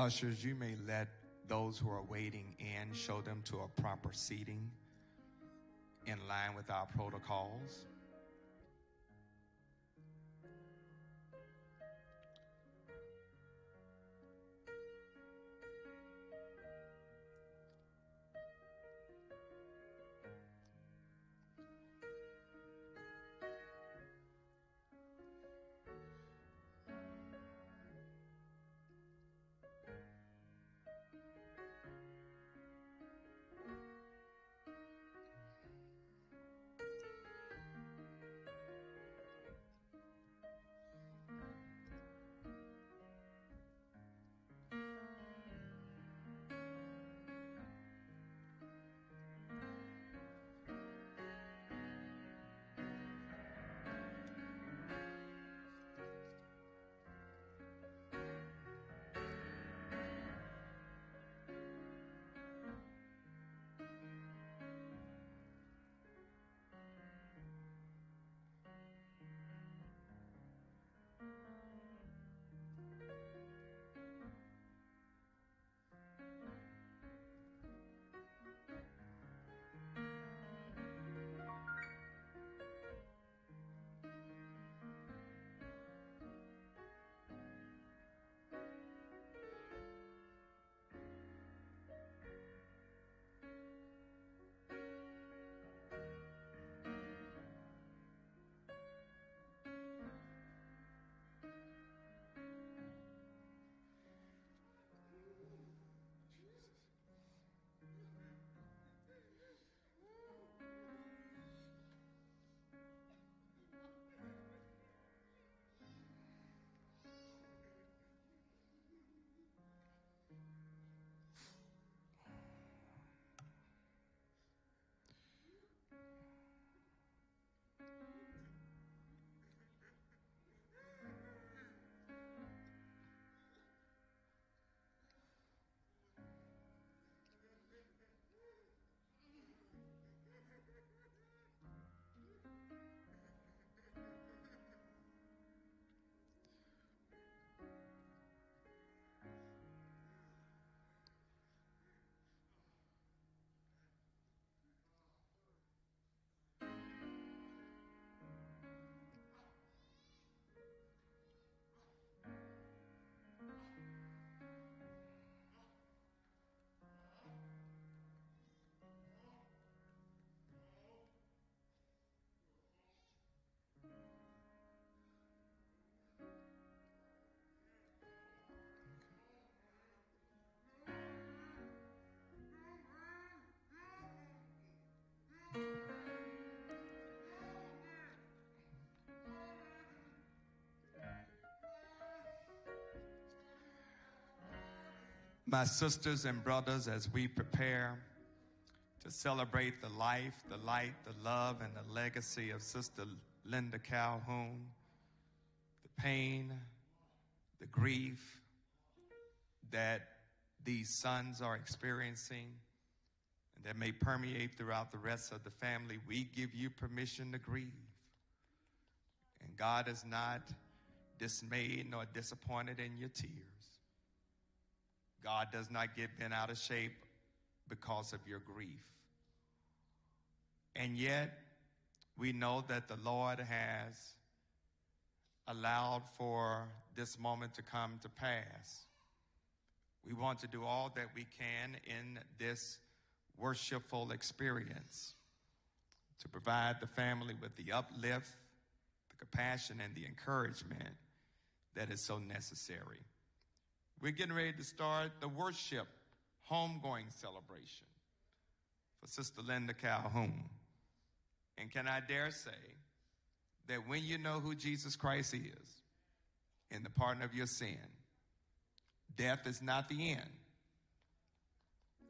Ushers, you may let those who are waiting in show them to a proper seating in line with our protocols. My sisters and brothers, as we prepare to celebrate the life, the light, the love, and the legacy of Sister Linda Calhoun, the pain, the grief that these sons are experiencing, and that may permeate throughout the rest of the family, we give you permission to grieve. And God is not dismayed nor disappointed in your tears. God does not get bent out of shape because of your grief. And yet, we know that the Lord has allowed for this moment to come to pass. We want to do all that we can in this worshipful experience to provide the family with the uplift, the compassion, and the encouragement that is so necessary. We're getting ready to start the worship homegoing celebration for Sister Linda Calhoun. And can I dare say that when you know who Jesus Christ is and the pardon of your sin, death is not the end.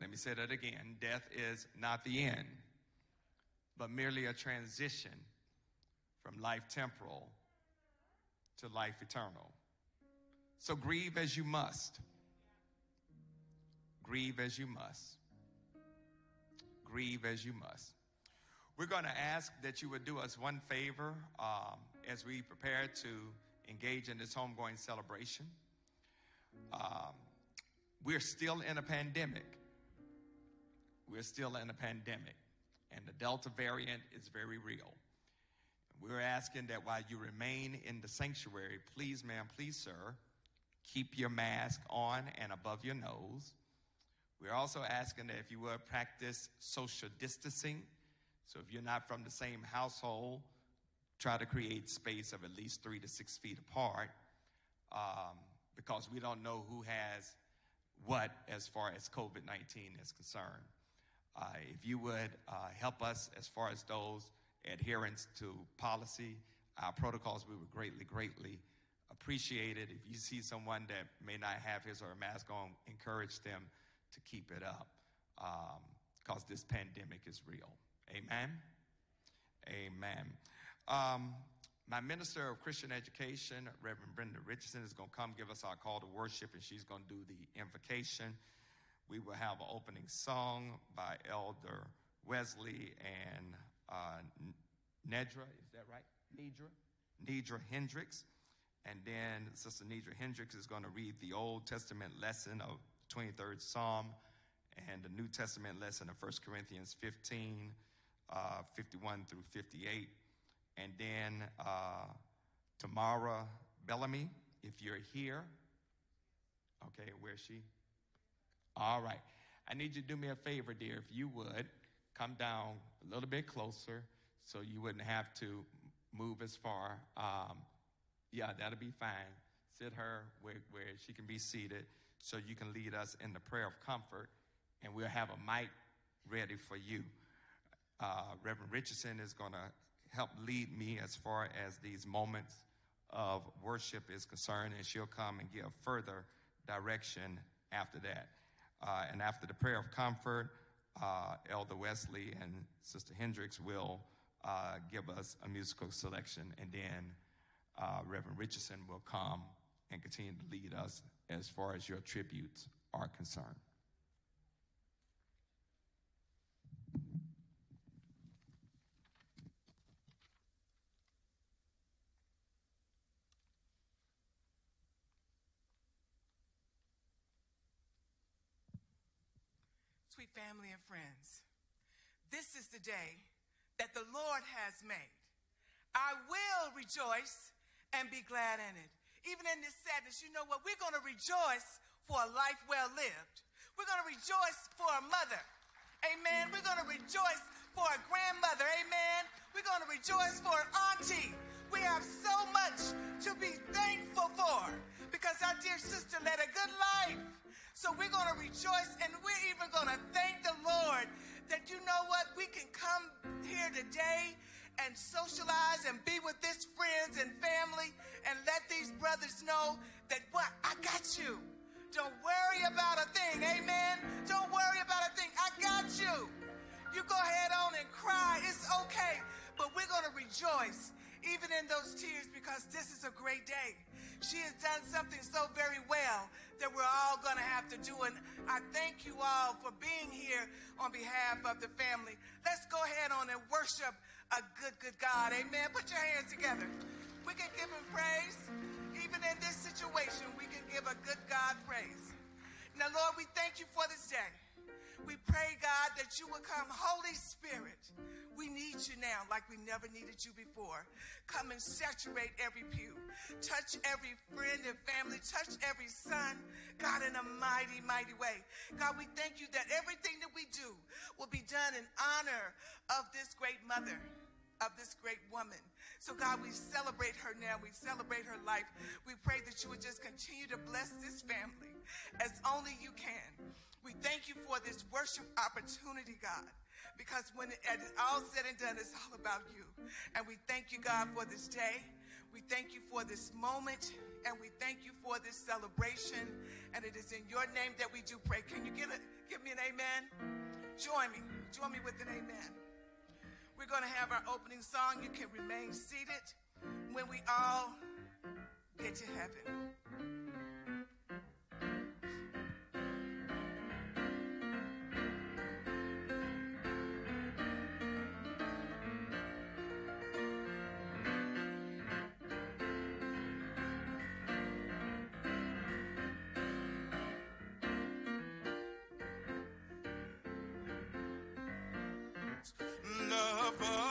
Let me say that again. Death is not the end, but merely a transition from life temporal to life eternal. So grieve as you must. Grieve as you must. Grieve as you must. We're going to ask that you would do us one favor um, as we prepare to engage in this homegoing celebration. Um, we're still in a pandemic. We're still in a pandemic, and the Delta variant is very real. We're asking that while you remain in the sanctuary, please, ma'am, please, sir, keep your mask on and above your nose. We're also asking that if you would practice social distancing. So if you're not from the same household, try to create space of at least three to six feet apart um, because we don't know who has what as far as COVID 19 is concerned. Uh, if you would uh, help us as far as those adherence to policy, our protocols, we would greatly, greatly appreciate it. If you see someone that may not have his or her mask on, encourage them to keep it up because um, this pandemic is real. Amen. Amen. Um, my minister of Christian education, Reverend Brenda Richardson, is going to come give us our call to worship, and she's going to do the invocation. We will have an opening song by Elder Wesley and uh, Nedra. Is that right? Nedra? Nedra Hendricks. And then Sister Nedra Hendricks is going to read the Old Testament lesson of 23rd Psalm and the New Testament lesson of 1 Corinthians 15, uh, 51 through 58. And then uh, Tamara Bellamy, if you're here. Okay, where's she? All right. I need you to do me a favor, dear, if you would come down a little bit closer so you wouldn't have to move as far. Um, yeah, that'll be fine. Sit her where, where she can be seated so you can lead us in the prayer of comfort, and we'll have a mic ready for you. Uh, Reverend Richardson is going to help lead me as far as these moments of worship is concerned, and she'll come and give further direction after that. Uh, and after the prayer of comfort, uh, Elder Wesley and Sister Hendricks will uh, give us a musical selection, and then uh, Reverend Richardson will come and continue to lead us as far as your tributes are concerned. Sweet family and friends, this is the day that the Lord has made. I will rejoice and be glad in it even in this sadness, you know what? We're going to rejoice for a life well lived. We're going to rejoice for a mother. Amen. We're going to rejoice for a grandmother. Amen. We're going to rejoice for an auntie. We have so much to be thankful for because our dear sister led a good life. So we're going to rejoice and we're even going to thank the Lord that you know what? We can come here today and socialize and be with this friends and family and let these brothers know that what I got you. Don't worry about a thing. Amen. Don't worry about a thing. I got you. You go ahead on and cry. It's okay. But we're going to rejoice even in those tears because this is a great day. She has done something so very well that we're all going to have to do. And I thank you all for being here on behalf of the family. Let's go ahead on and worship a good, good God. Amen. Put your hands together. We can give him praise. Even in this situation, we can give a good God praise. Now, Lord, we thank you for this day. We pray, God, that you will come. Holy Spirit, we need you now like we never needed you before. Come and saturate every pew. Touch every friend and family. Touch every son, God, in a mighty, mighty way. God, we thank you that everything that we do will be done in honor of this great mother of this great woman. So, God, we celebrate her now. We celebrate her life. We pray that you would just continue to bless this family as only you can. We thank you for this worship opportunity, God, because when it, it's all said and done, it's all about you. And we thank you, God, for this day. We thank you for this moment, and we thank you for this celebration. And it is in your name that we do pray. Can you give it? Give me an amen. Join me. Join me with an amen. We're going to have our opening song. You can remain seated when we all get to heaven. Love oh.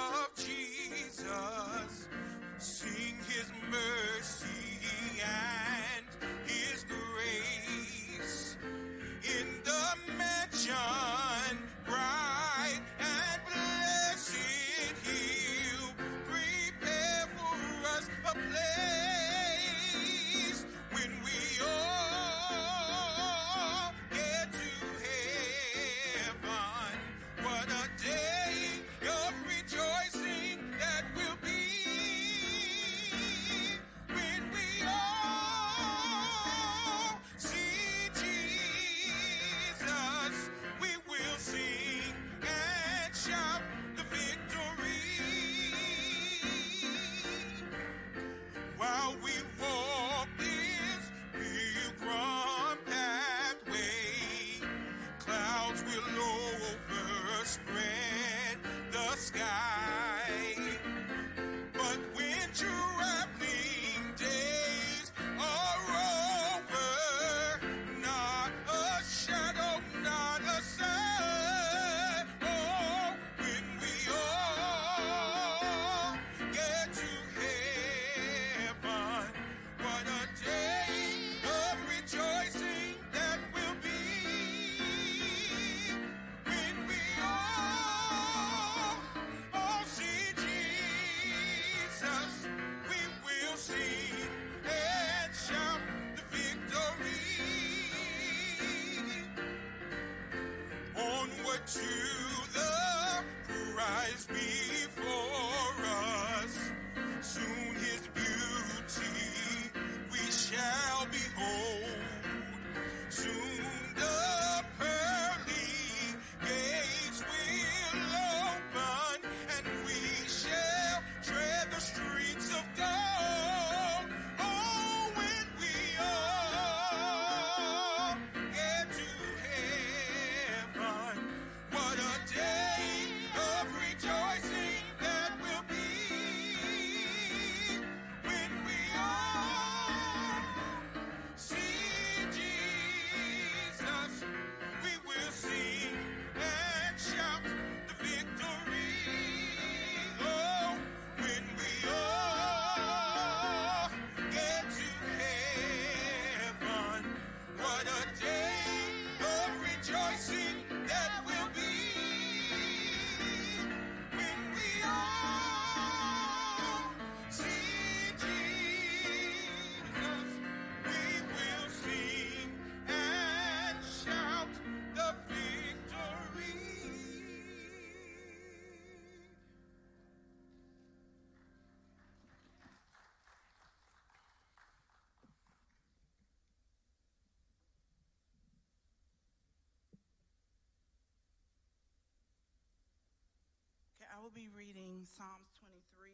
Will be reading Psalms 23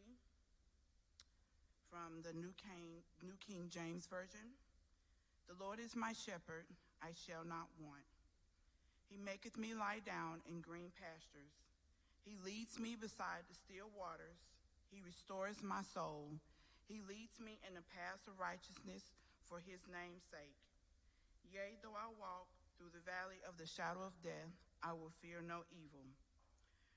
from the New King, New King James Version. The Lord is my shepherd, I shall not want. He maketh me lie down in green pastures. He leads me beside the still waters. He restores my soul. He leads me in the paths of righteousness for his name's sake. Yea, though I walk through the valley of the shadow of death, I will fear no evil.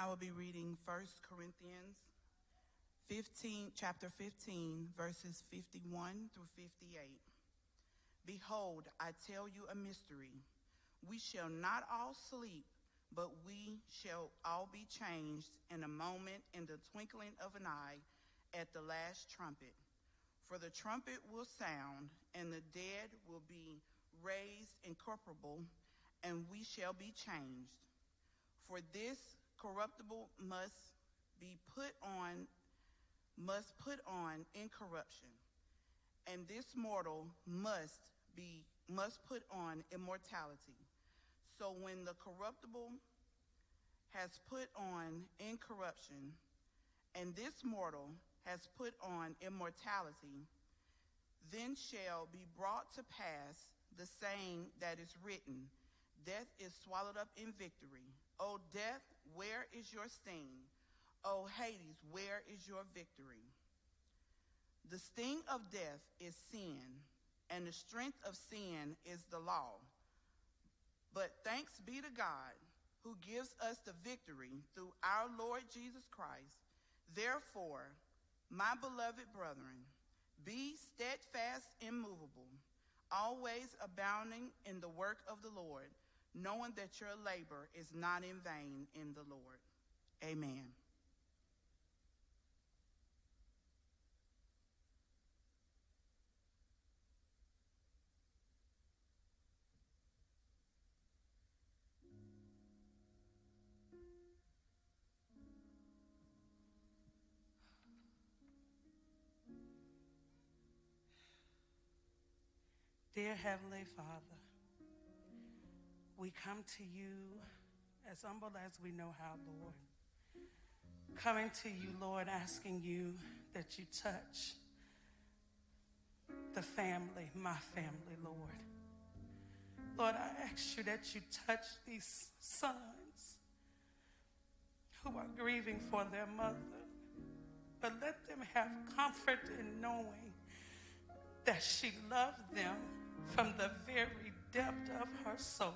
I will be reading 1 Corinthians 15, chapter 15, verses 51 through 58. Behold, I tell you a mystery. We shall not all sleep, but we shall all be changed in a moment, in the twinkling of an eye, at the last trumpet. For the trumpet will sound, and the dead will be raised incorporeal, and we shall be changed. For this corruptible must be put on, must put on incorruption, and this mortal must be must put on immortality. So when the corruptible has put on incorruption, and this mortal has put on immortality, then shall be brought to pass the saying that is written Death is swallowed up in victory. O death, where is your sting? O Hades, where is your victory? The sting of death is sin, and the strength of sin is the law. But thanks be to God who gives us the victory through our Lord Jesus Christ. Therefore, my beloved brethren, be steadfast, immovable, always abounding in the work of the Lord, knowing that your labor is not in vain in the Lord. Amen. Dear Heavenly Father, we come to you as humble as we know how, Lord. Coming to you, Lord, asking you that you touch the family, my family, Lord. Lord, I ask you that you touch these sons who are grieving for their mother, but let them have comfort in knowing that she loved them from the very depth of her soul.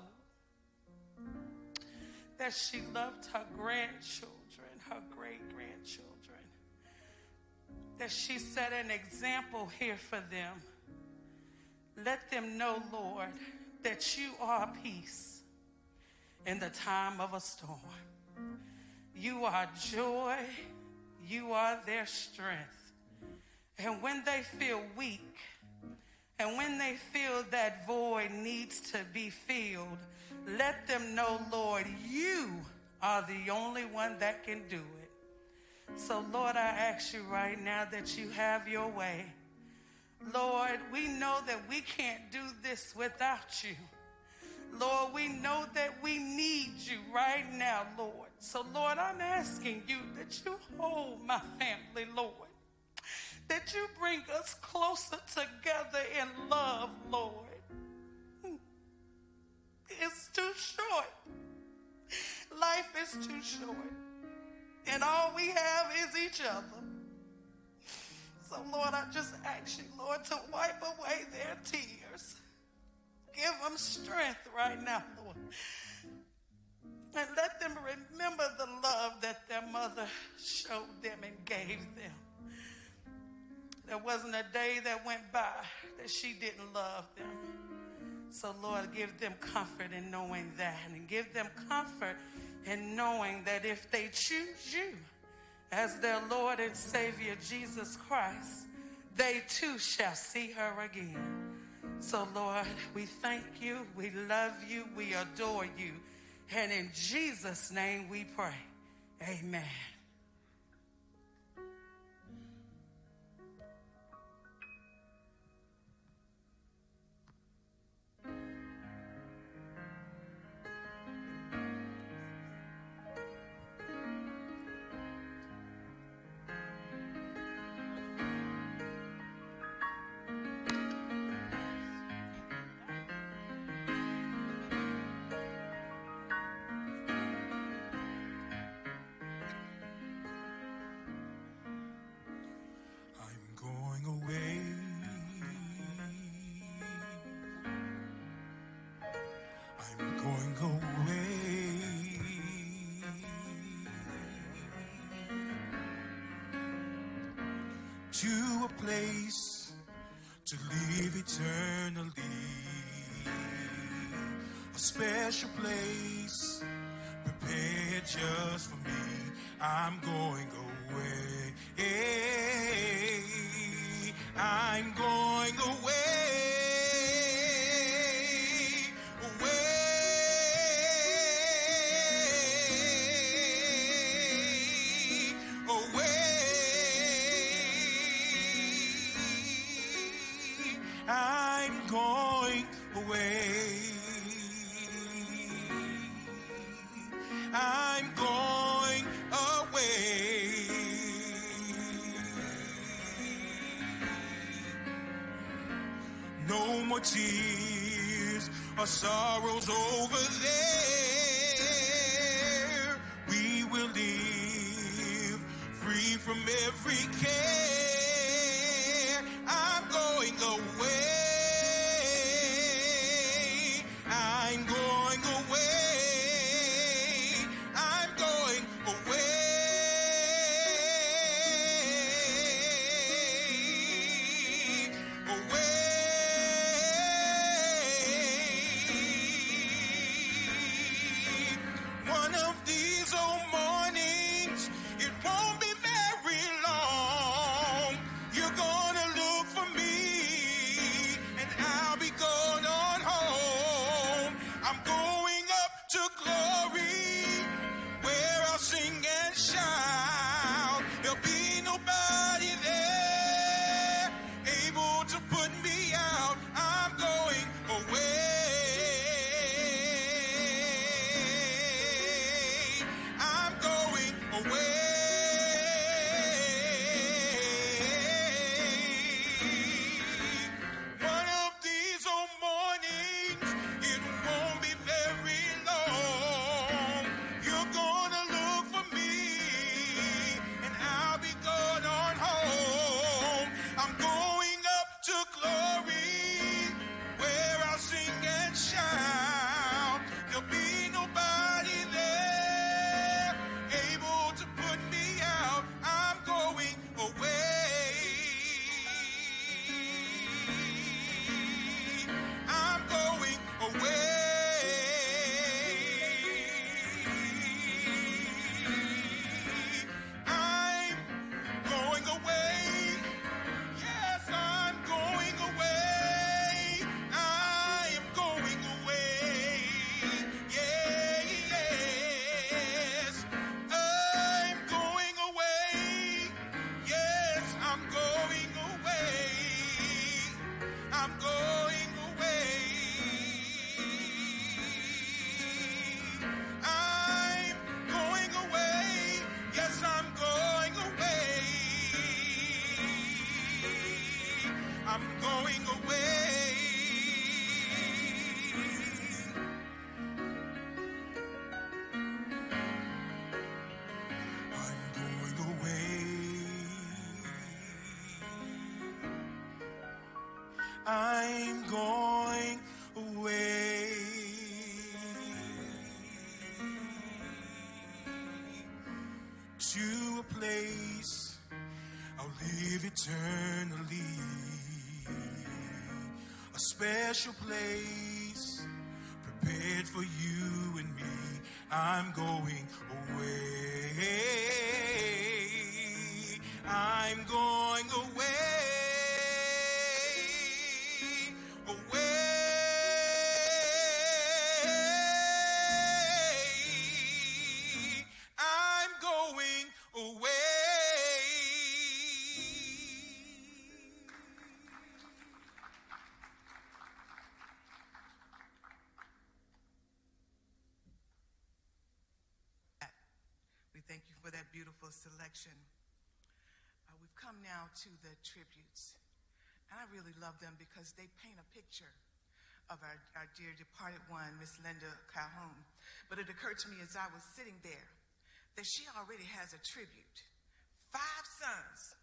That she loved her grandchildren, her great grandchildren. That she set an example here for them. Let them know, Lord, that you are peace in the time of a storm. You are joy. You are their strength. And when they feel weak, and when they feel that void needs to be filled, let them know, Lord, you are the only one that can do it. So, Lord, I ask you right now that you have your way. Lord, we know that we can't do this without you. Lord, we know that we need you right now, Lord. So, Lord, I'm asking you that you hold my family, Lord that you bring us closer together in love, Lord. It's too short. Life is too short. And all we have is each other. So, Lord, I just ask you, Lord, to wipe away their tears. Give them strength right now, Lord. And let them remember the love that their mother showed them and gave them. There wasn't a day that went by that she didn't love them. So, Lord, give them comfort in knowing that, and give them comfort in knowing that if they choose you as their Lord and Savior, Jesus Christ, they too shall see her again. So, Lord, we thank you, we love you, we adore you. And in Jesus' name we pray. Amen. Going away. To a place to live eternally. A special place prepared just for me. I'm going away. I'm going away. Away. I'm going away. No more tears or sorrows over there. We will live free from every special place prepared for you and me. I'm going I really love them because they paint a picture of our, our dear departed one, Miss Linda Calhoun. But it occurred to me as I was sitting there that she already has a tribute. Five sons.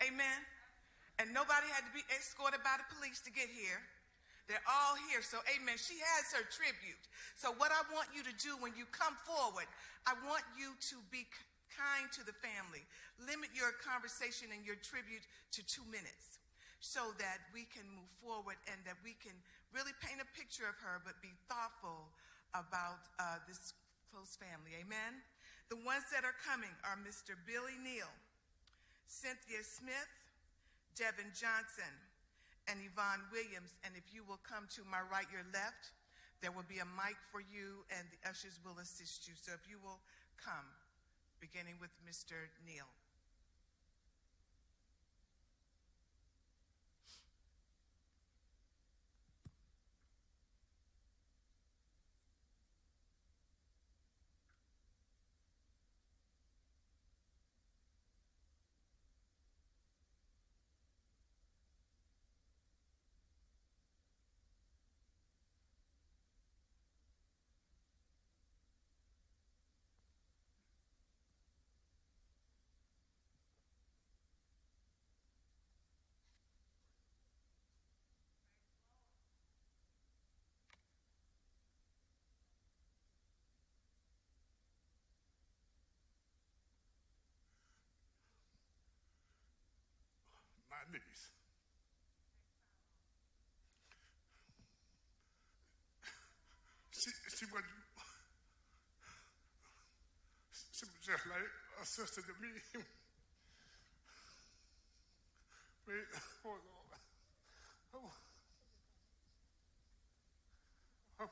Amen. And nobody had to be escorted by the police to get here. They're all here. So, amen. She has her tribute. So, what I want you to do when you come forward, I want you to be kind to the family. Limit your conversation and your tribute to two minutes so that we can move forward and that we can really paint a picture of her, but be thoughtful about uh, this close family. Amen. The ones that are coming are Mr. Billy Neal, Cynthia Smith, Devin Johnson, and Yvonne Williams. And if you will come to my right, your left, there will be a mic for you, and the ushers will assist you. So if you will come, beginning with Mr. Neal. Please. She, she was, she was just like a sister to me. Wait, hold on. Oh. Oh.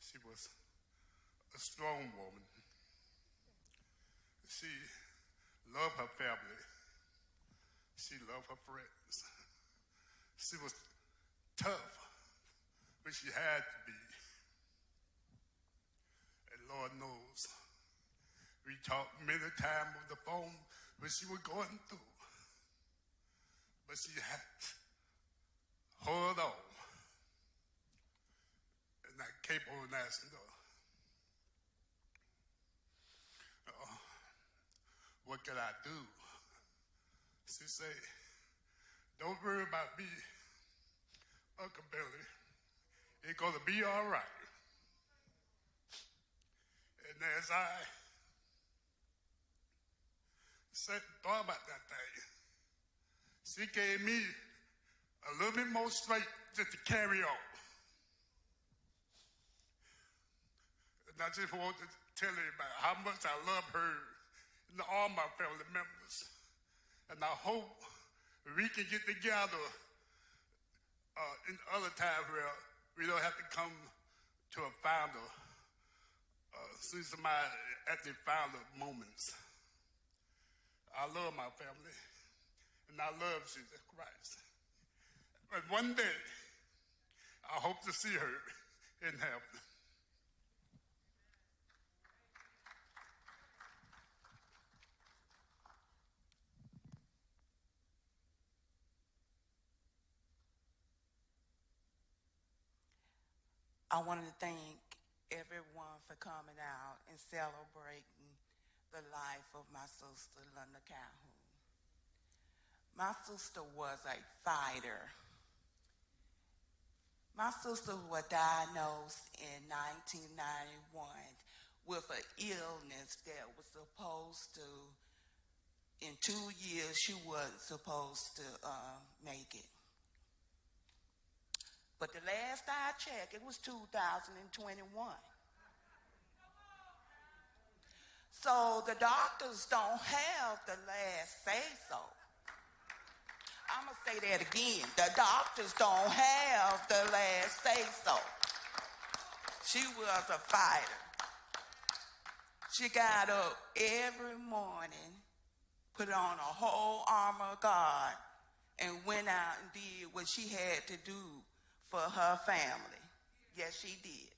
She was a strong woman. She loved her family. She loved her friends. She was tough, but she had to be. And Lord knows, we talked many times on the phone when she was going through. But she had to hold on. And I kept on asking her, "Oh, what can I do? She said, don't worry about me, Uncle Billy. It's gonna be all right. And as I sat and thought about that thing, she gave me a little bit more strength just to carry on. And I just want to tell you about how much I love her and all my family members. And I hope we can get together uh, in other times where we don't have to come to a final, uh, see somebody at the final moments. I love my family, and I love Jesus Christ. But one day, I hope to see her in heaven. I wanted to thank everyone for coming out and celebrating the life of my sister, Linda Calhoun. My sister was a fighter. My sister was diagnosed in 1991 with an illness that was supposed to, in two years, she wasn't supposed to uh, make it. But the last I checked, it was 2021. So the doctors don't have the last say so. I'm going to say that again. The doctors don't have the last say so. She was a fighter. She got up every morning, put on a whole armor of God, and went out and did what she had to do for her family. Yes, she did.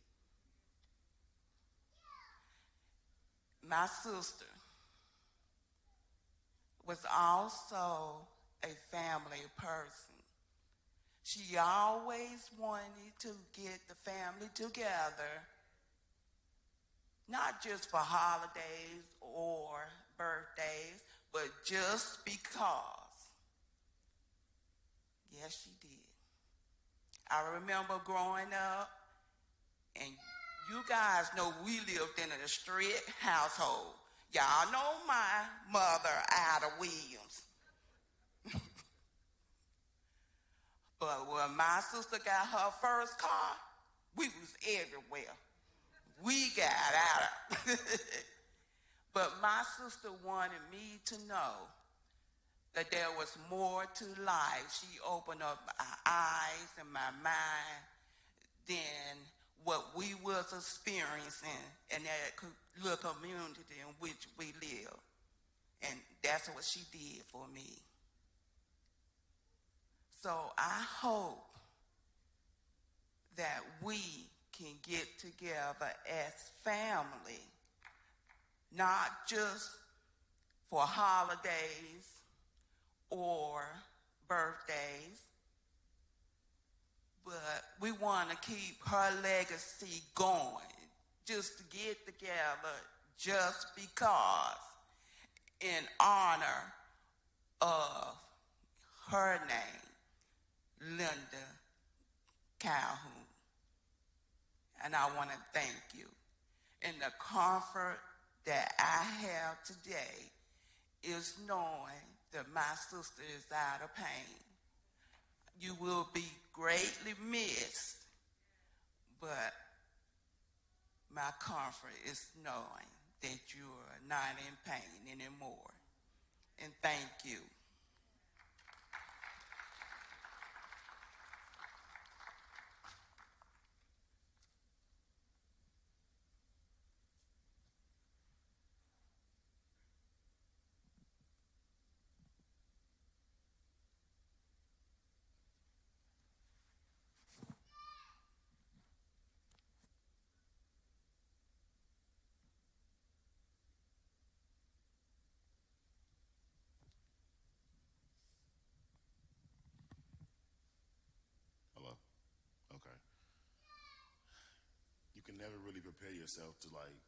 My sister was also a family person. She always wanted to get the family together, not just for holidays or birthdays, but just because. Yes, she did. I remember growing up, and you guys know we lived in a strict household. Y'all know my mother, Ada Williams. but when my sister got her first car, we was everywhere. We got out. Of. but my sister wanted me to know that there was more to life. She opened up my eyes and my mind than what we was experiencing in that little community in which we live. And that's what she did for me. So I hope that we can get together as family, not just for holidays or birthdays, but we want to keep her legacy going, just to get together just because in honor of her name, Linda Calhoun. And I want to thank you. And the comfort that I have today is knowing that my sister is out of pain. You will be greatly missed, but my comfort is knowing that you are not in pain anymore. And thank you. Hello? Okay. You can never really prepare yourself to like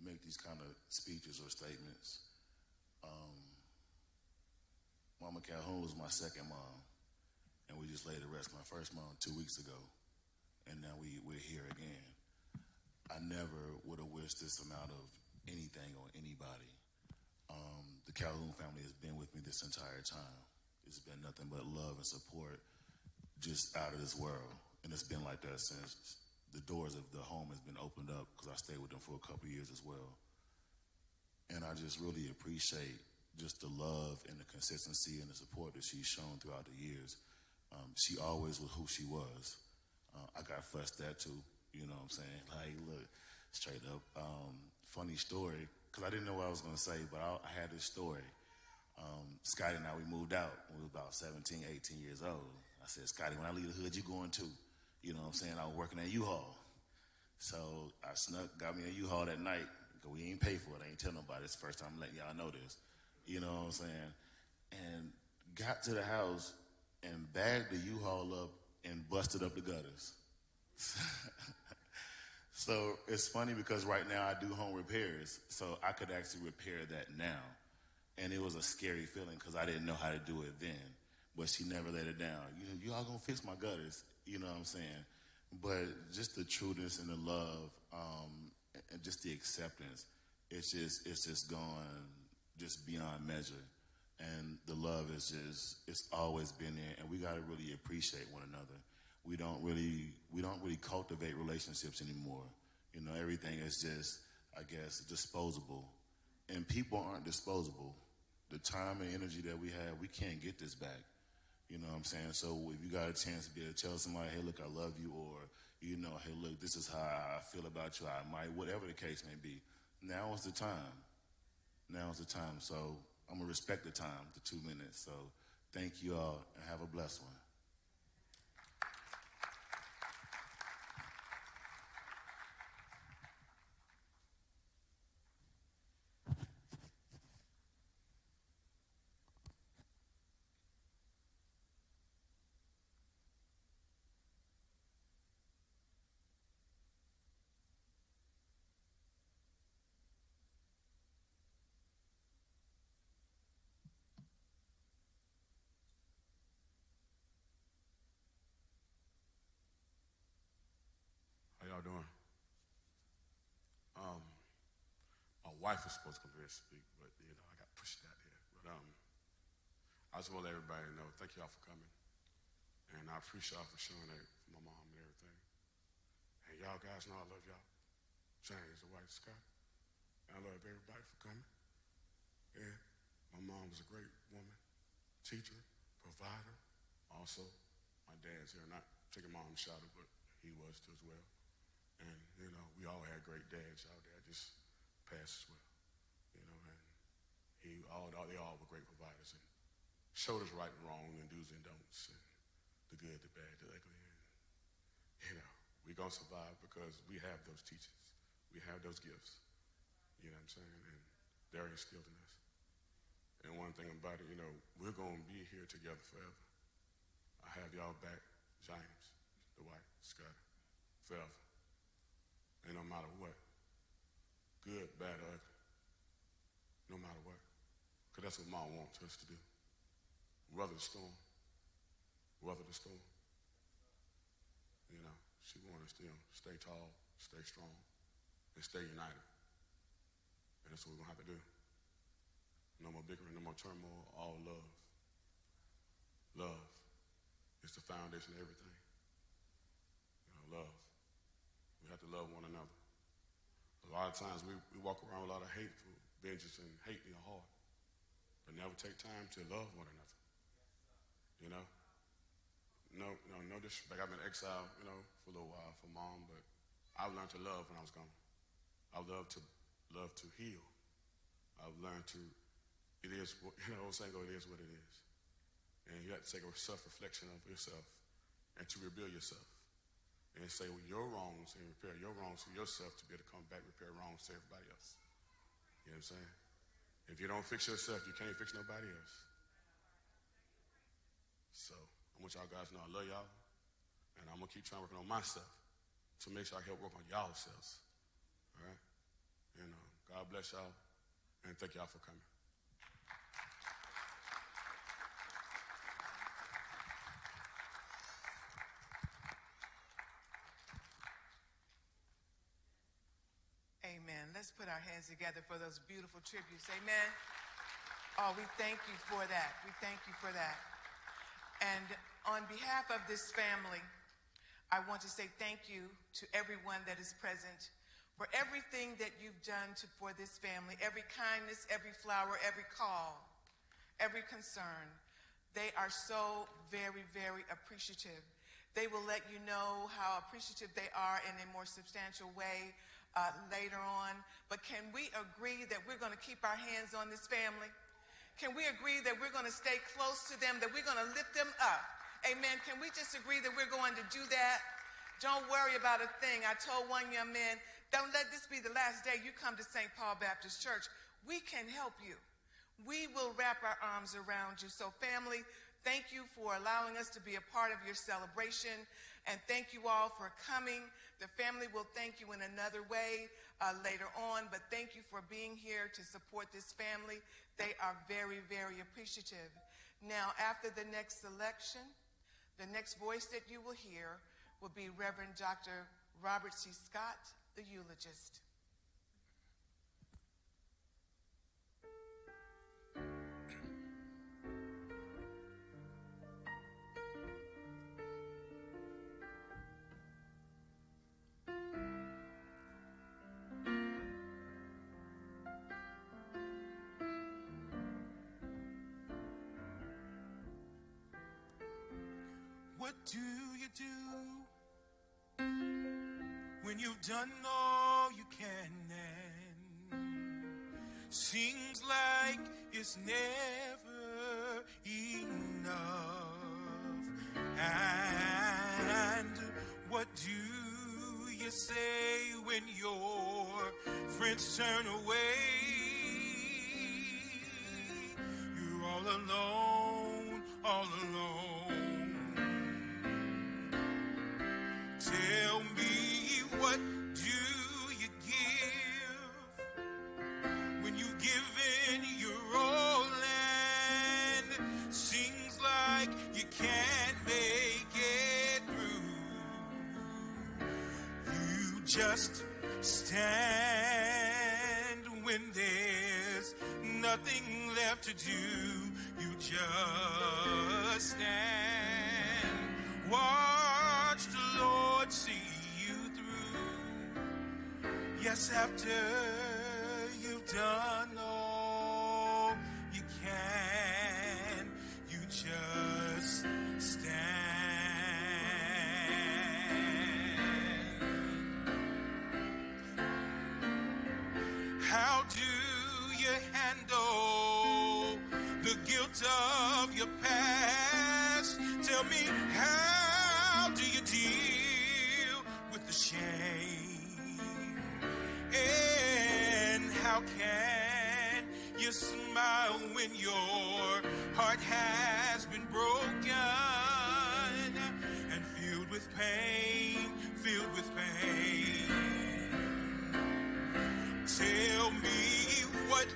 make these kind of speeches or statements. Um, Mama Calhoun was my second mom, and we just laid to rest my first mom two weeks ago, and now we, we're here again. I never would have wished this amount of anything on anybody. Um, the Calhoun family has been with me this entire time. It's been nothing but love and support just out of this world. And it's been like that since the doors of the home has been opened up because I stayed with them for a couple years as well. And I just really appreciate just the love and the consistency and the support that she's shown throughout the years. Um, she always was who she was. Uh, I got fussed at too, you know what I'm saying? Like, look, straight up. Um, funny story, because I didn't know what I was going to say, but I, I had this story. Um, Scotty and I, we moved out we were about 17, 18 years old. I said, Scotty, when I leave the hood, you going too. You know what I'm saying? I was working at U-Haul. So I snuck, got me a U-Haul that night. We ain't pay for it. I ain't tell nobody. It's the first time I'm letting y'all know this. You know what I'm saying? And got to the house and bagged the U-Haul up and busted up the gutters. so it's funny because right now I do home repairs. So I could actually repair that now. And it was a scary feeling because I didn't know how to do it then. But she never let it down. You know, you all gonna fix my gutters. You know what I'm saying? But just the trueness and the love, um, and just the acceptance, it's just it's just gone just beyond measure. And the love is just it's always been there, and we gotta really appreciate one another. We don't really we don't really cultivate relationships anymore. You know, everything is just I guess disposable, and people aren't disposable. The time and energy that we have, we can't get this back. You know what I'm saying? So if you got a chance to be able to tell somebody, hey, look, I love you, or, you know, hey, look, this is how I feel about you, I might, whatever the case may be, now is the time. Now is the time. So I'm going to respect the time, the two minutes. So thank you all, and have a blessed one. How y'all doing? Um, my wife was supposed to come here and speak, but you know I got pushed out here. But um, I just want to let everybody know. Thank y'all for coming, and I appreciate y'all for showing that for my mom and everything. And y'all guys know I love y'all. James, Dwight Scott. I love everybody for coming. And my mom was a great woman, teacher, provider. Also, my dad's here, not taking mom's shadow, but he was too as well. And, you know, we all had great dads. out there. just passed as well. You know, and he all they all were great providers and showed us right and wrong and do's and don'ts and the good, the bad, the ugly. And, you know, we're gonna survive because we have those teachers. We have those gifts. You know what I'm saying? And they're instilled in us. And one thing about it, you know, we're gonna be here together forever. I have y'all back, James, Dwight, Scott, forever. And no matter what, good, bad, or ugly, no matter what. Because that's what mom wants us to do. Weather the storm. Weather the storm. You know, she wants us to you know, stay tall, stay strong, and stay united. And that's what we're going to have to do. No more bickering, no more turmoil, all love. Love is the foundation of everything. You know, love. We have to love one another. A lot of times we, we walk around with a lot of hateful vengeance and hate in our heart, but never take time to love one another. You know? No, no, no disrespect. I've been exiled, you know, for a little while for mom, but I've learned to love when I was gone. I love to love to heal. I've learned to, it is, what- you know, old saying it is what it is. And you have to take a self-reflection of yourself and to rebuild yourself. And say well, your wrongs and repair your wrongs to yourself to be able to come back and repair wrongs to everybody else. You know what I'm saying? If you don't fix yourself, you can't fix nobody else. So I want y'all guys to know I love y'all. And I'm gonna keep trying working on myself to make sure I help work on y'all selves. All right? And uh, God bless y'all. And thank y'all for coming. Amen. Let's put our hands together for those beautiful tributes. Amen. Oh, we thank you for that. We thank you for that. And on behalf of this family, I want to say thank you to everyone that is present for everything that you've done to, for this family, every kindness, every flower, every call, every concern. They are so very, very appreciative. They will let you know how appreciative they are in a more substantial way uh, later on. But can we agree that we're going to keep our hands on this family? Can we agree that we're going to stay close to them, that we're going to lift them up? Amen. Can we just agree that we're going to do that? Don't worry about a thing. I told one young man, don't let this be the last day you come to St. Paul Baptist Church. We can help you. We will wrap our arms around you. So, family, thank you for allowing us to be a part of your celebration. And thank you all for coming. The family will thank you in another way uh, later on, but thank you for being here to support this family. They are very, very appreciative. Now, after the next selection, the next voice that you will hear will be Reverend Dr. Robert C. Scott, the eulogist. What do you do when you've done all you can and seems like it's never enough? And what do you say when your friends turn away? You're all alone, all alone. Nothing left to do. You just stand. Watch the Lord see you through. Yes, after you've done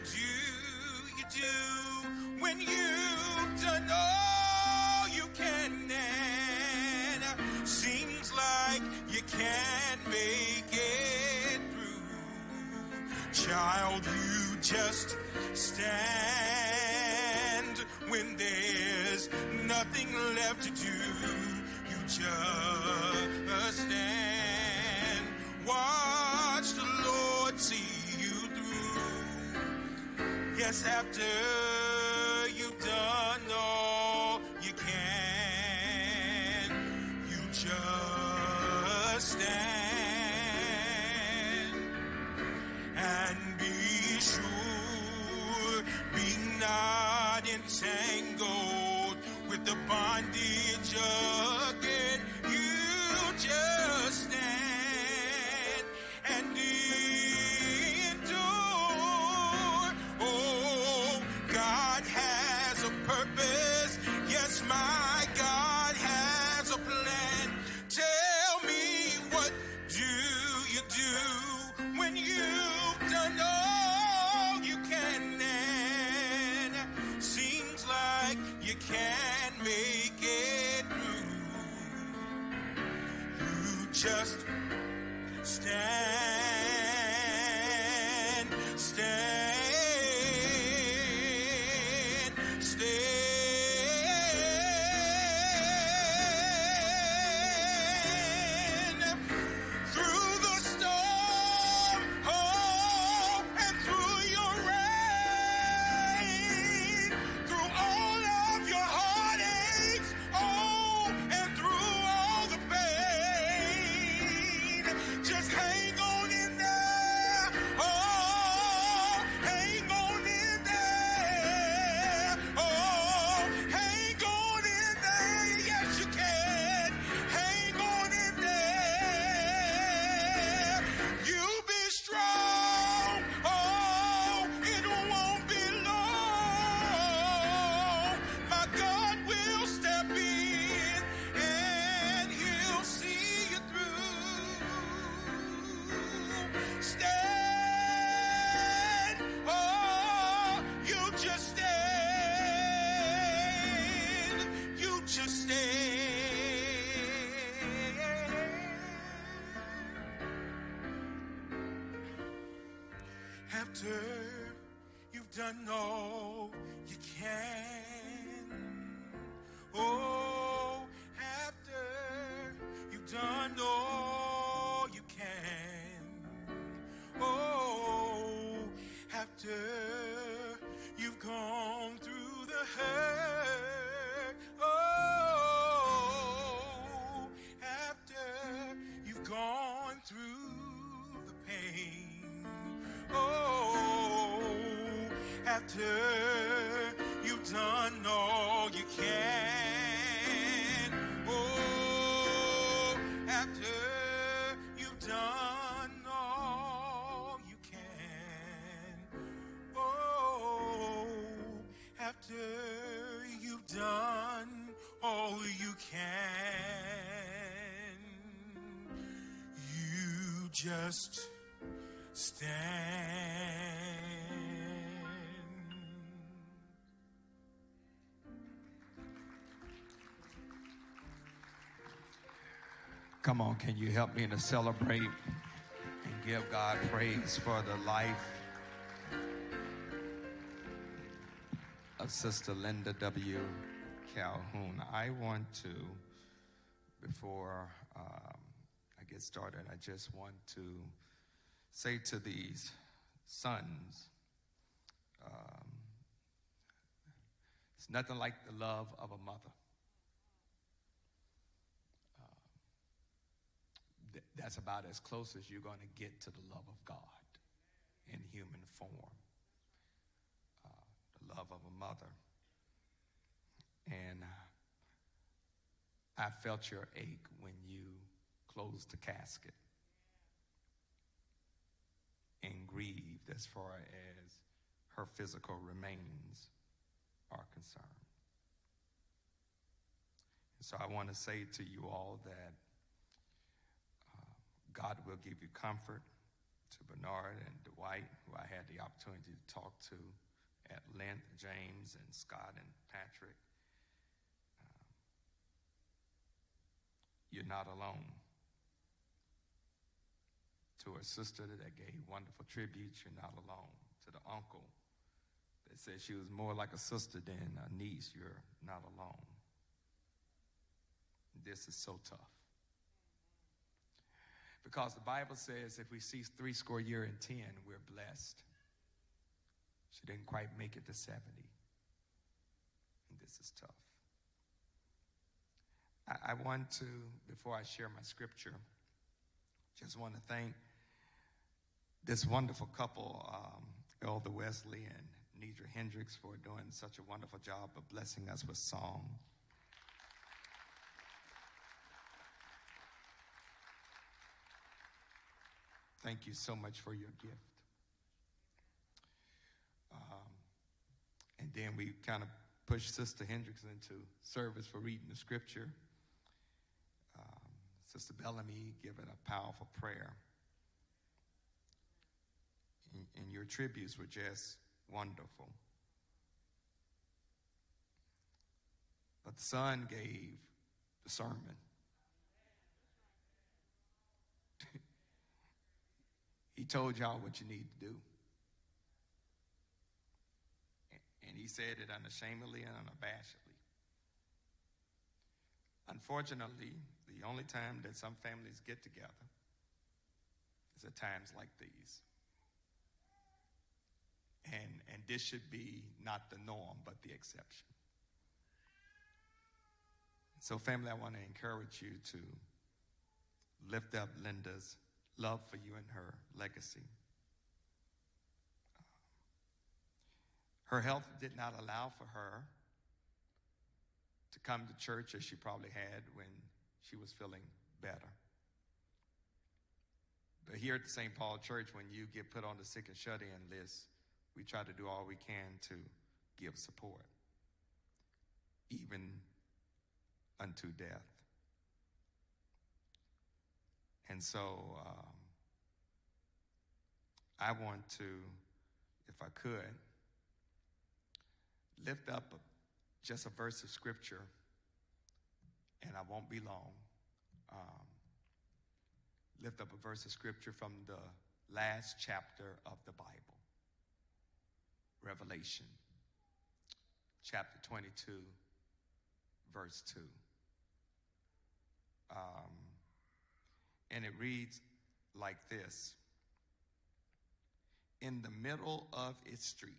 do you do when you've done all you can and seems like you can't make it through? Child, you just stand when there's nothing left to do. You just stand. Yes, after after you've done all you can, oh, after you've done all you can, oh, after you've done all you can, you just stand. Come on, can you help me to celebrate and give God praise for the life of Sister Linda W. Calhoun? I want to, before um, I get started, I just want to say to these sons, um, it's nothing like the love of a mother. That's about as close as you're going to get to the love of God in human form. Uh, the love of a mother. And I felt your ache when you closed the casket and grieved as far as her physical remains are concerned. And so I want to say to you all that God will give you comfort to Bernard and Dwight, who I had the opportunity to talk to at length, James and Scott and Patrick. Um, you're not alone. to her sister that gave wonderful tributes. You're not alone. To the uncle that said she was more like a sister than a niece. You're not alone. This is so tough. Because the Bible says if we see three score year and ten, we're blessed. She didn't quite make it to 70. And this is tough. I, I want to, before I share my scripture, just want to thank this wonderful couple, um, Elder Wesley and Nidra Hendricks, for doing such a wonderful job of blessing us with song. Thank you so much for your gift. Um, and then we kind of pushed Sister Hendricks into service for reading the scripture. Um, Sister Bellamy giving a powerful prayer. And, and your tributes were just wonderful. But the son gave the sermon. He told y'all what you need to do. And he said it unashamedly and unabashedly. Unfortunately, the only time that some families get together is at times like these. And, and this should be not the norm, but the exception. So, family, I want to encourage you to lift up Linda's love for you and her legacy. Um, her health did not allow for her to come to church as she probably had when she was feeling better. But here at the St. Paul Church, when you get put on the sick and shut in list, we try to do all we can to give support, even unto death. And so um, I want to, if I could, lift up just a verse of scripture, and I won't be long. Um, lift up a verse of scripture from the last chapter of the Bible Revelation, chapter 22, verse 2. Um, and it reads like this In the middle of its street,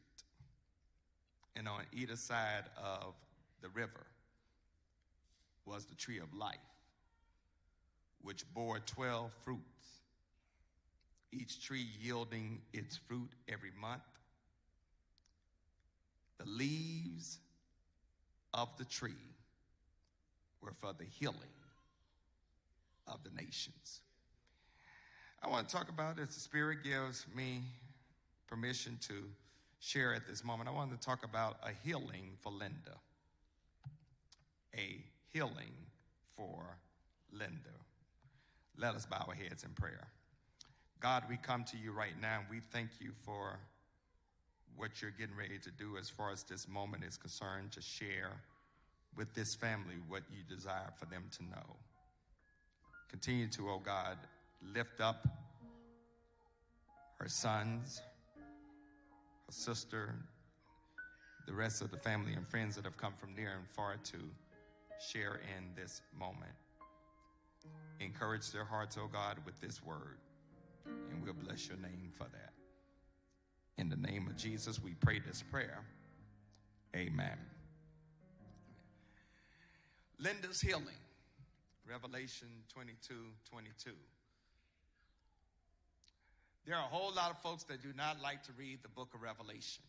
and on either side of the river was the tree of life, which bore 12 fruits, each tree yielding its fruit every month. The leaves of the tree were for the healing of the nations. I want to talk about as the Spirit gives me permission to share at this moment. I want to talk about a healing for Linda. A healing for Linda. Let us bow our heads in prayer. God, we come to you right now and we thank you for what you're getting ready to do as far as this moment is concerned to share with this family what you desire for them to know. Continue to, oh God, lift up her sons, her sister, the rest of the family and friends that have come from near and far to share in this moment. Encourage their hearts, oh God, with this word, and we'll bless your name for that. In the name of Jesus, we pray this prayer. Amen. Linda's healing, Revelation 22 22. There are a whole lot of folks that do not like to read the book of Revelation.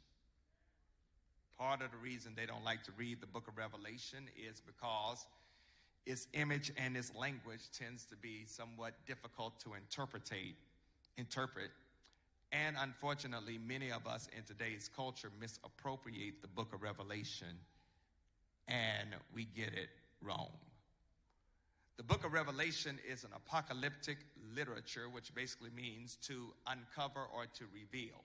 Part of the reason they don't like to read the book of Revelation is because its image and its language tends to be somewhat difficult to interpretate, interpret. And unfortunately, many of us in today's culture misappropriate the book of Revelation and we get it wrong. The book of Revelation is an apocalyptic literature, which basically means to uncover or to reveal.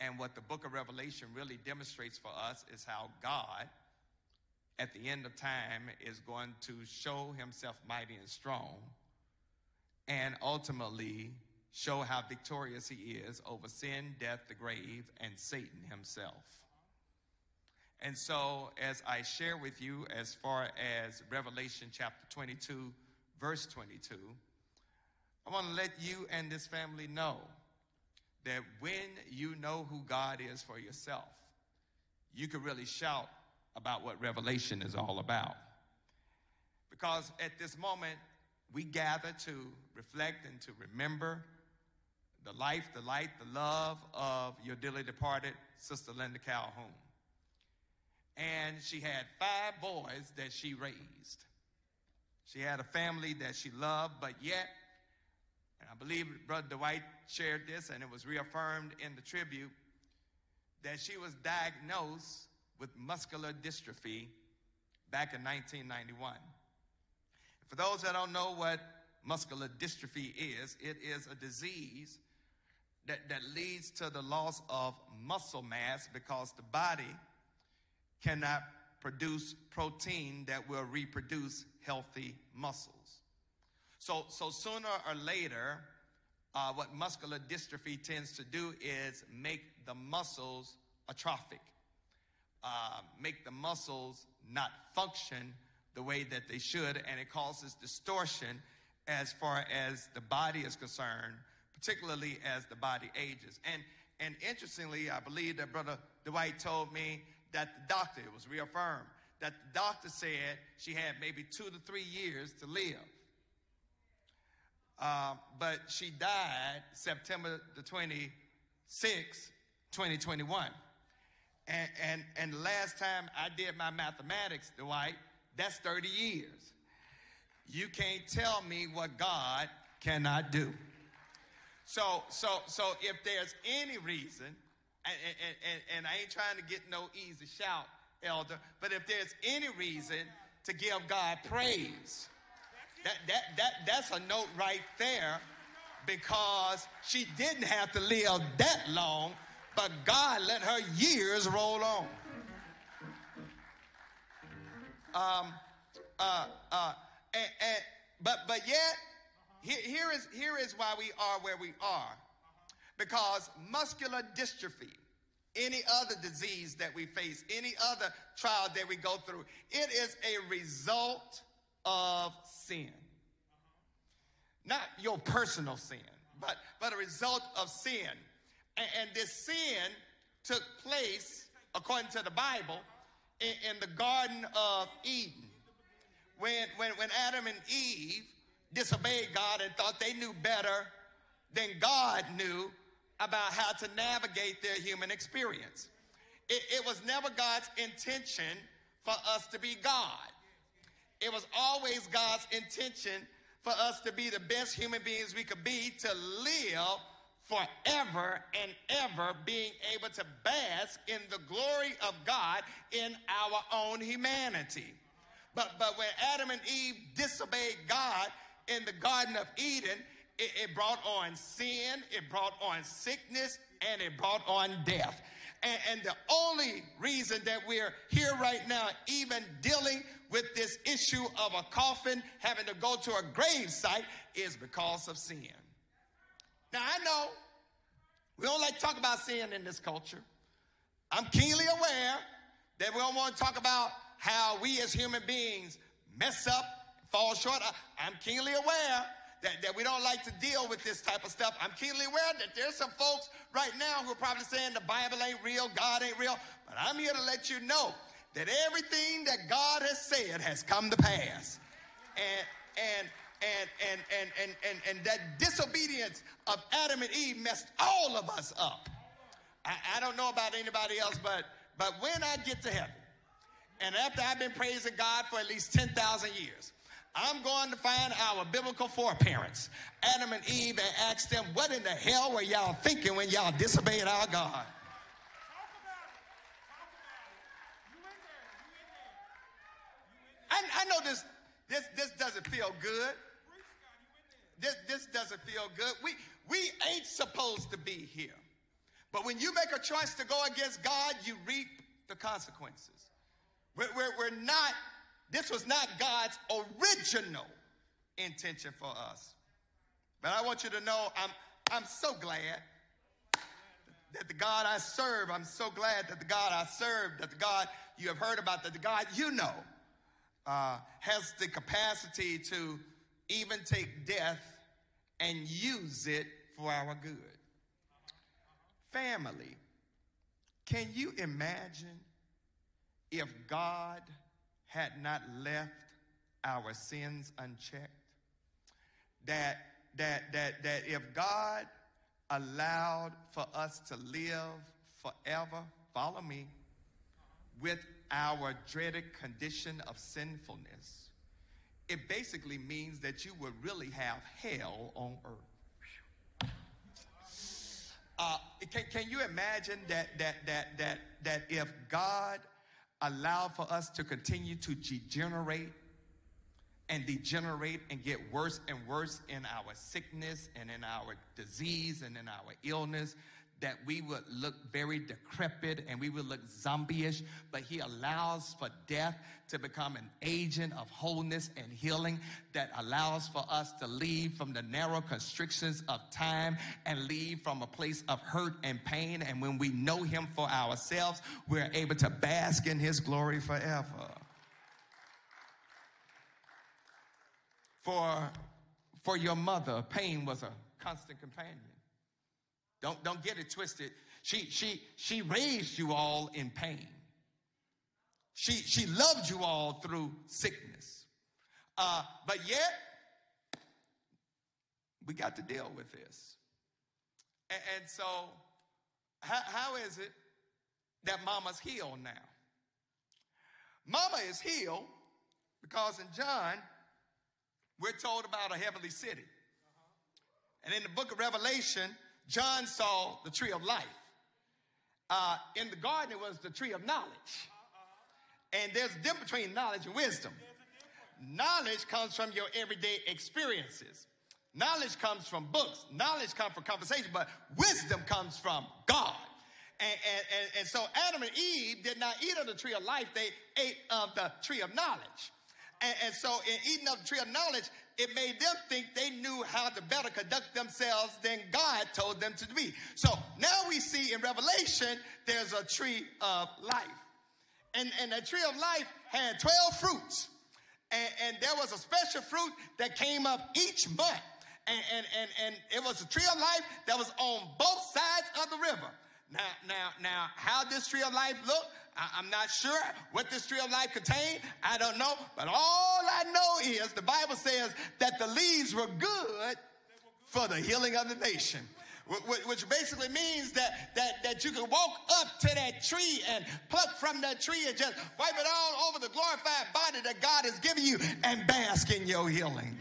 And what the book of Revelation really demonstrates for us is how God, at the end of time, is going to show himself mighty and strong and ultimately show how victorious he is over sin, death, the grave, and Satan himself. And so, as I share with you as far as Revelation chapter 22, verse 22, I want to let you and this family know that when you know who God is for yourself, you can really shout about what Revelation is all about. Because at this moment, we gather to reflect and to remember the life, the light, the love of your dearly departed Sister Linda Calhoun. And she had five boys that she raised. She had a family that she loved, but yet, and I believe Brother Dwight shared this and it was reaffirmed in the tribute, that she was diagnosed with muscular dystrophy back in 1991. For those that don't know what muscular dystrophy is, it is a disease that, that leads to the loss of muscle mass because the body cannot produce protein that will reproduce healthy muscles. So, so sooner or later, uh, what muscular dystrophy tends to do is make the muscles atrophic, uh, make the muscles not function the way that they should, and it causes distortion as far as the body is concerned, particularly as the body ages. And and interestingly, I believe that Brother Dwight told me that the doctor, it was reaffirmed, that the doctor said she had maybe two to three years to live. Uh, but she died September the 26th, 2021. And, and, and the last time I did my mathematics, Dwight, that's 30 years. You can't tell me what God cannot do. So, so, so if there's any reason, and, and, and I ain't trying to get no easy shout, elder, but if there's any reason to give God praise, that, that, that, that's a note right there because she didn't have to live that long, but God let her years roll on. Um, uh, uh, and, and, but, but yet, here, here, is, here is why we are where we are. Because muscular dystrophy, any other disease that we face, any other trial that we go through, it is a result of sin. Not your personal sin, but, but a result of sin. And, and this sin took place, according to the Bible, in, in the Garden of Eden. When, when, when Adam and Eve disobeyed God and thought they knew better than God knew about how to navigate their human experience. It, it, was never God's intention for us to be God. It was always God's intention for us to be the best human beings we could be, to live forever and ever, being able to bask in the glory of God in our own humanity. But, but when Adam and Eve disobeyed God, in the Garden of Eden, it, it brought on sin, it brought on sickness, and it brought on death. And, and, the only reason that we're here right now, even dealing with this issue of a coffin having to go to a grave site, is because of sin. Now, I know we don't like to talk about sin in this culture. I'm keenly aware that we don't want to talk about how we as human beings mess up fall short. I, am keenly aware that, that we don't like to deal with this type of stuff. I'm keenly aware that there's some folks right now who are probably saying the Bible ain't real, God ain't real. But I'm here to let you know that everything that God has said has come to pass. And and and and and and and, and that disobedience of Adam and Eve messed all of us up. I, I don't know about anybody else, but but when I get to heaven, and after I've been praising God for at least 10,000 years, I'm going to find our biblical foreparents, Adam and Eve, and ask them, what in the hell were y'all thinking when y'all disobeyed our God? I, I know this, this, this doesn't feel good. This, this doesn't feel good. We, we ain't supposed to be here. But when you make a choice to go against God, you reap the consequences. We're, we're, we're not this was not God's original intention for us. But I want you to know I'm, I'm so glad that the God I serve, I'm so glad that the God I serve, that the God you have heard about, that the God you know uh, has the capacity to even take death and use it for our good. Family, can you imagine if God had not left our sins unchecked? That that that that if God allowed for us to live forever, follow me, with our dreaded condition of sinfulness, it basically means that you would really have hell on earth. Uh, can, can you imagine that that that that that if God allowed for us to continue to degenerate and degenerate and get worse and worse in our sickness and in our disease and in our illness, that we would look very decrepit and we would look zombie-ish, but he allows for death to become an agent of wholeness and healing that allows for us to leave from the narrow constrictions of time and leave from a place of hurt and pain. And when we know him for ourselves, we're able to bask in his glory forever. For, for your mother, pain was a constant companion. Don't, don't get it twisted. She, she, she raised you all in pain. She, she loved you all through sickness. Uh, but yet, we got to deal with this. And, and so, how, how is it that mama's healed now? Mama is healed because in John, we're told about a heavenly city. And in the book of Revelation, John saw the tree of life. Uh, in the garden, it was the tree of knowledge. And there's a difference between knowledge and wisdom. Knowledge comes from your everyday experiences. Knowledge comes from books. Knowledge comes from conversation, but wisdom comes from God. And, and, and, and so Adam and Eve did not eat of the tree of life, they ate of the tree of knowledge. And, and, so in eating of the tree of knowledge, it made them think they knew how to better conduct themselves than God told them to be. So now we see in Revelation, there's a tree of life. And, and the tree of life had 12 fruits. And, and there was a special fruit that came up each month. And, and, and, and it was a tree of life that was on both sides of the river. Now, now, now, how this tree of life look, I, am not sure what this tree of life contained. I don't know. But all I know is the Bible says that the leaves were good for the healing of the nation which basically means that, that, that you can walk up to that tree and pluck from that tree and just wipe it all over the glorified body that God has given you and bask in your healing.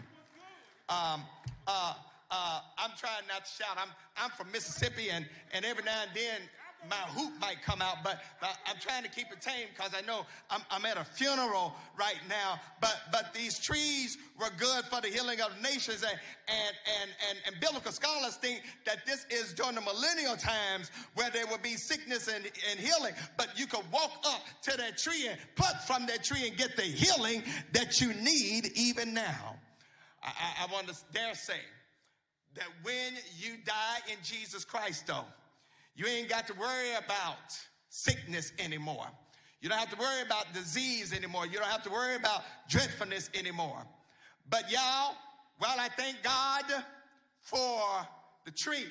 Um, uh, uh, I'm trying not to shout. I'm, I'm from Mississippi, and, and every now and then my hoop might come out, but, but I'm trying to keep it tame because I know I'm, I'm, at a funeral right now. But but these trees were good for the healing of nations, and and and and, and biblical scholars think that this is during the millennial times where there will be sickness and, and healing. But you could walk up to that tree and pluck from that tree and get the healing that you need even now. I, I, I want to dare say that when you die in Jesus Christ, though you ain't got to worry about sickness anymore. You don't have to worry about disease anymore. You don't have to worry about dreadfulness anymore. But y'all, well, I thank God for the tree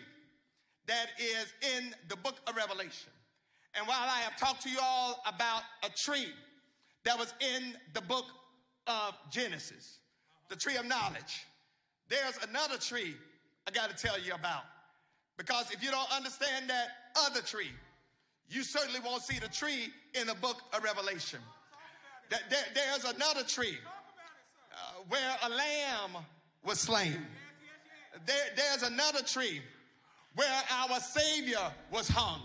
that is in the book of Revelation. And while I have talked to you all about a tree that was in the book of Genesis, the tree of knowledge, there's another tree I got to tell you about. Because if you don't understand that other tree, you certainly won't see the tree in the book of Revelation. There, there's another tree uh, where a lamb was slain. There, there's another tree where our Savior was hung.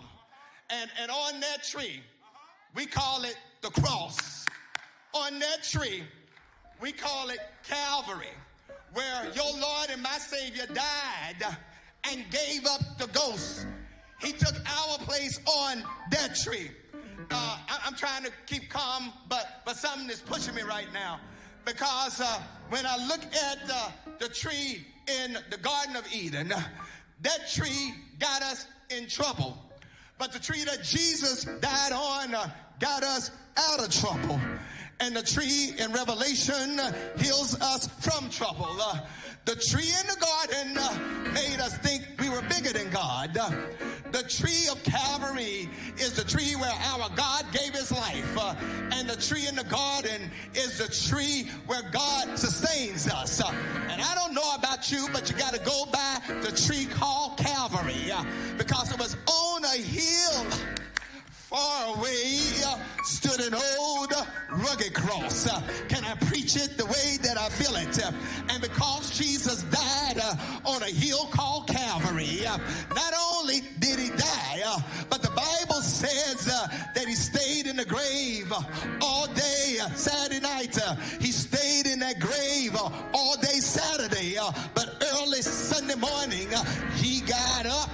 And, and on that tree, we call it the cross. On that tree, we call it Calvary, where your Lord and my Savior died and gave up the ghost. He took our place on that tree. Uh, I, am trying to keep calm, but, but something is pushing me right now. Because uh, when I look at uh, the tree in the Garden of Eden, That tree got us in trouble. But the tree that Jesus died on uh, got us out of trouble. And the tree in Revelation heals us from trouble. Uh, the tree in the garden uh, made us think we were bigger than God. The tree of Calvary is the tree where our God gave his life. Uh, and the tree in the garden is the tree where God sustains us. Uh, and I don't know about you, but you got to go by the tree called Calvary uh, because it was on a hill far away uh, stood an old uh, rugged cross. Uh, can I preach it the way that I feel it? Uh, and because Jesus died uh, on a hill called Calvary, uh, not only did he die, but the Bible says that he stayed in the grave all day Saturday night. he stayed in that grave all day Saturday, but early Sunday morning he got up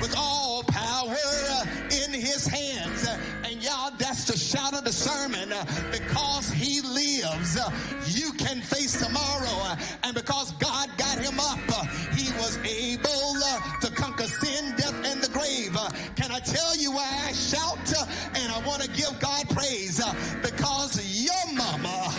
with all power shout of the sermon. because he lives, uh, you can face tomorrow. uh, and because God got him up, uh, he was able to conquer sin, death, and the grave. Can I tell you why I shout? And I want to give God praise because your mama,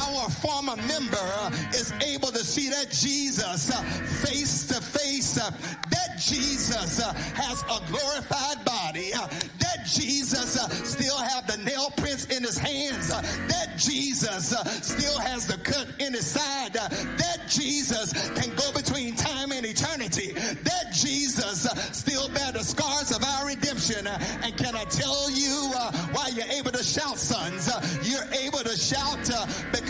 our former member, is able to see that Jesus uh, face to face. uh, That Jesus uh, has a glorified body. Uh, that Jesus uh, still have the nail prints in his hands. Uh, that Jesus still has the cut in his side. That Jesus can go between time and eternity. That Jesus still bear the scars of our redemption. And can I tell you why you're able to shout, sons? You're able to shout because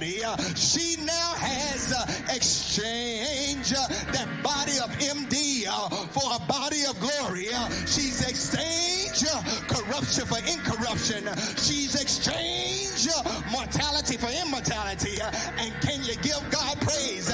body. She now has exchange uh, that body of MD uh, for a body of glory. Uh, She's exchanged uh, corruption for incorruption. She's exchanged mortality for immortality. And can you give God praise?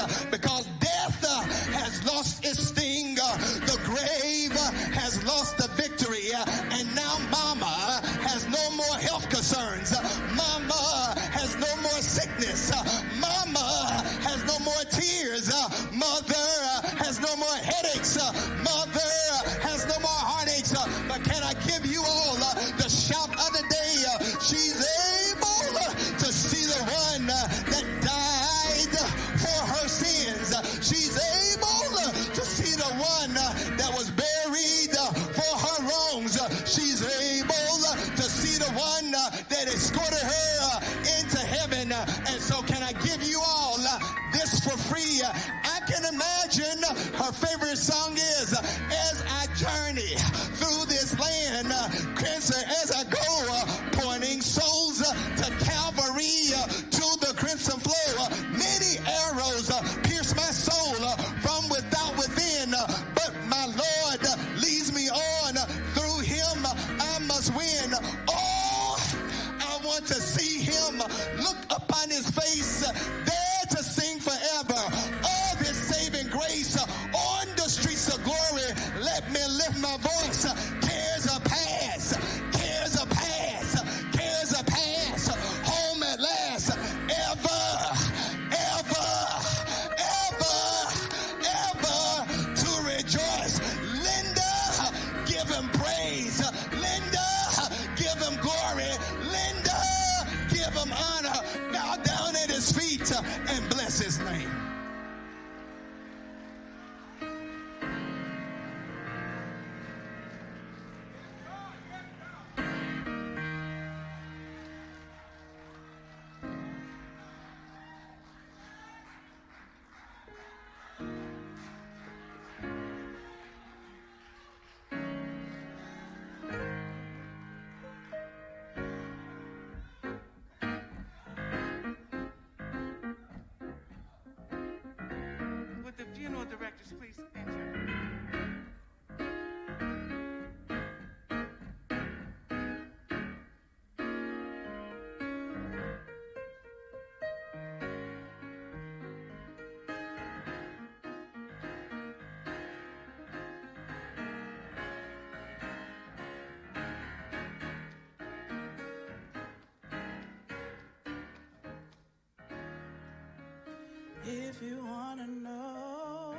If you want to know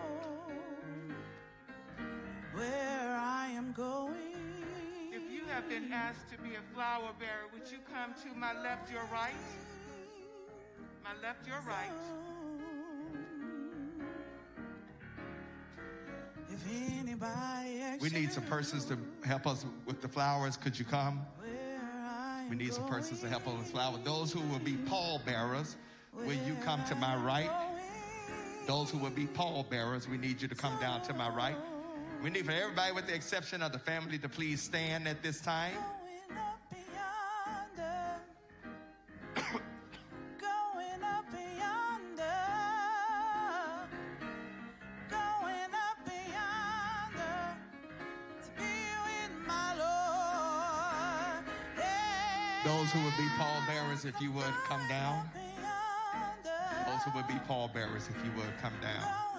where I am going, If you have been asked to be a flower bearer, would you come to my left, your right? My left, your right. if anybody asks We need some persons to help us with the flowers. Could you come? where I am We need some persons to help us with the flowers. Those who will be pall bearers, will you come to my right? Those who will be pallbearers, we need you to come down to my right. We need for everybody, with the exception of the family, to please stand at this time. Those who will be pall bearers, if you would come down. Those who be pall bearers, if you would come down.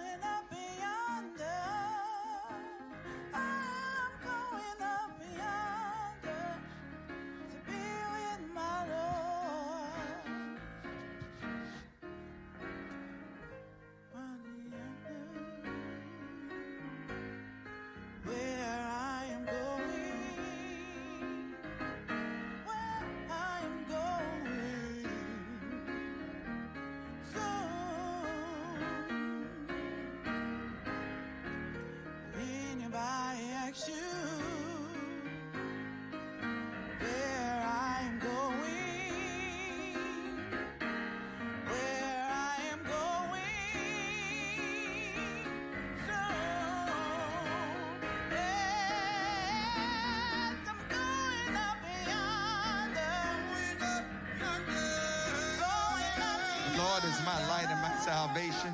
Lord is my light and my salvation.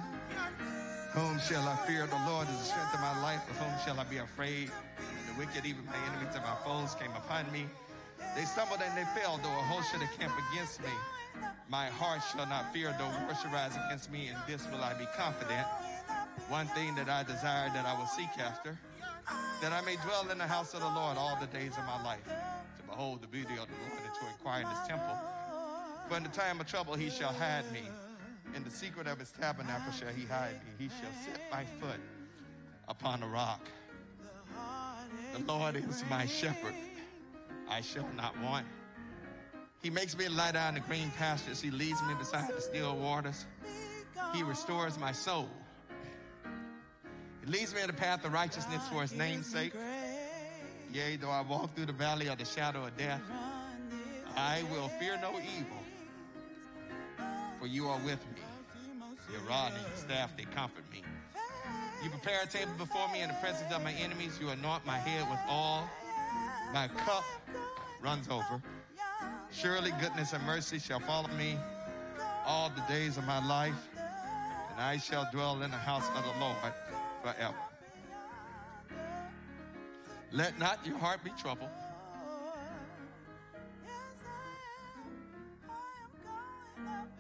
Whom shall I fear? The Lord is the strength of my life. Of whom shall I be afraid? The wicked, even my enemies and my foes, came upon me. They stumbled and they fell, though a host should encamp against me. My heart shall not fear, though war should rise against me. In this will I be confident. One thing that I desire that I will seek after, that I may dwell in the house of the Lord all the days of my life, to behold the beauty of the Lord and to inquire in his temple. For in the time of trouble he shall hide me. In the secret of his tabernacle shall he hide me. He shall set my foot upon a rock. The Lord is my shepherd. I shall not want. He makes me lie down in the green pastures. He leads me beside the still waters. He restores my soul. He leads me in the path of righteousness for his name's sake. Yea, though I walk through the valley of the shadow of death, I will fear no evil, for you are with me. Your rod and your staff, they comfort me. You prepare a table before me in the presence of my enemies. You anoint my head with oil. My cup runs over. Surely goodness and mercy shall follow me all the days of my life, and I shall dwell in the house of the Lord forever. Let not your heart be troubled. Yes, I am. I am